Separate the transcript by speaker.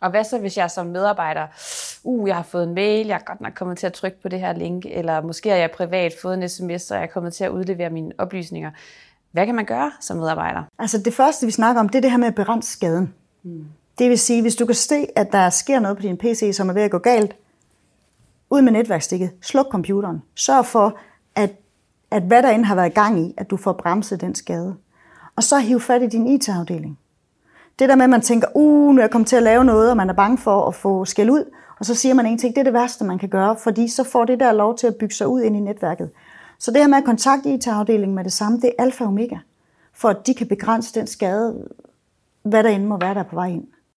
Speaker 1: Og hvad så, hvis jeg som medarbejder, uh, jeg har fået en mail, jeg er godt nok kommet til at trykke på det her link, eller måske har jeg privat fået en sms, og jeg er kommet til at udlevere mine oplysninger. Hvad kan man gøre som medarbejder?
Speaker 2: Altså det første, vi snakker om, det er det her med at begrænse skaden. Mm. Det vil sige, hvis du kan se, at der sker noget på din PC, som er ved at gå galt, ud med netværkstikket, sluk computeren. Sørg for, at, at hvad der end har været i gang i, at du får bremset den skade. Og så hiv fat i din IT-afdeling. Det der med, at man tænker, uh, nu er jeg kommet til at lave noget, og man er bange for at få skæld ud, og så siger man ingenting, det er det værste, man kan gøre, fordi så får det der lov til at bygge sig ud ind i netværket. Så det her med at kontakte IT-afdelingen med det samme, det er alfa og omega, for at de kan begrænse den skade, hvad der end må være der på vej ind.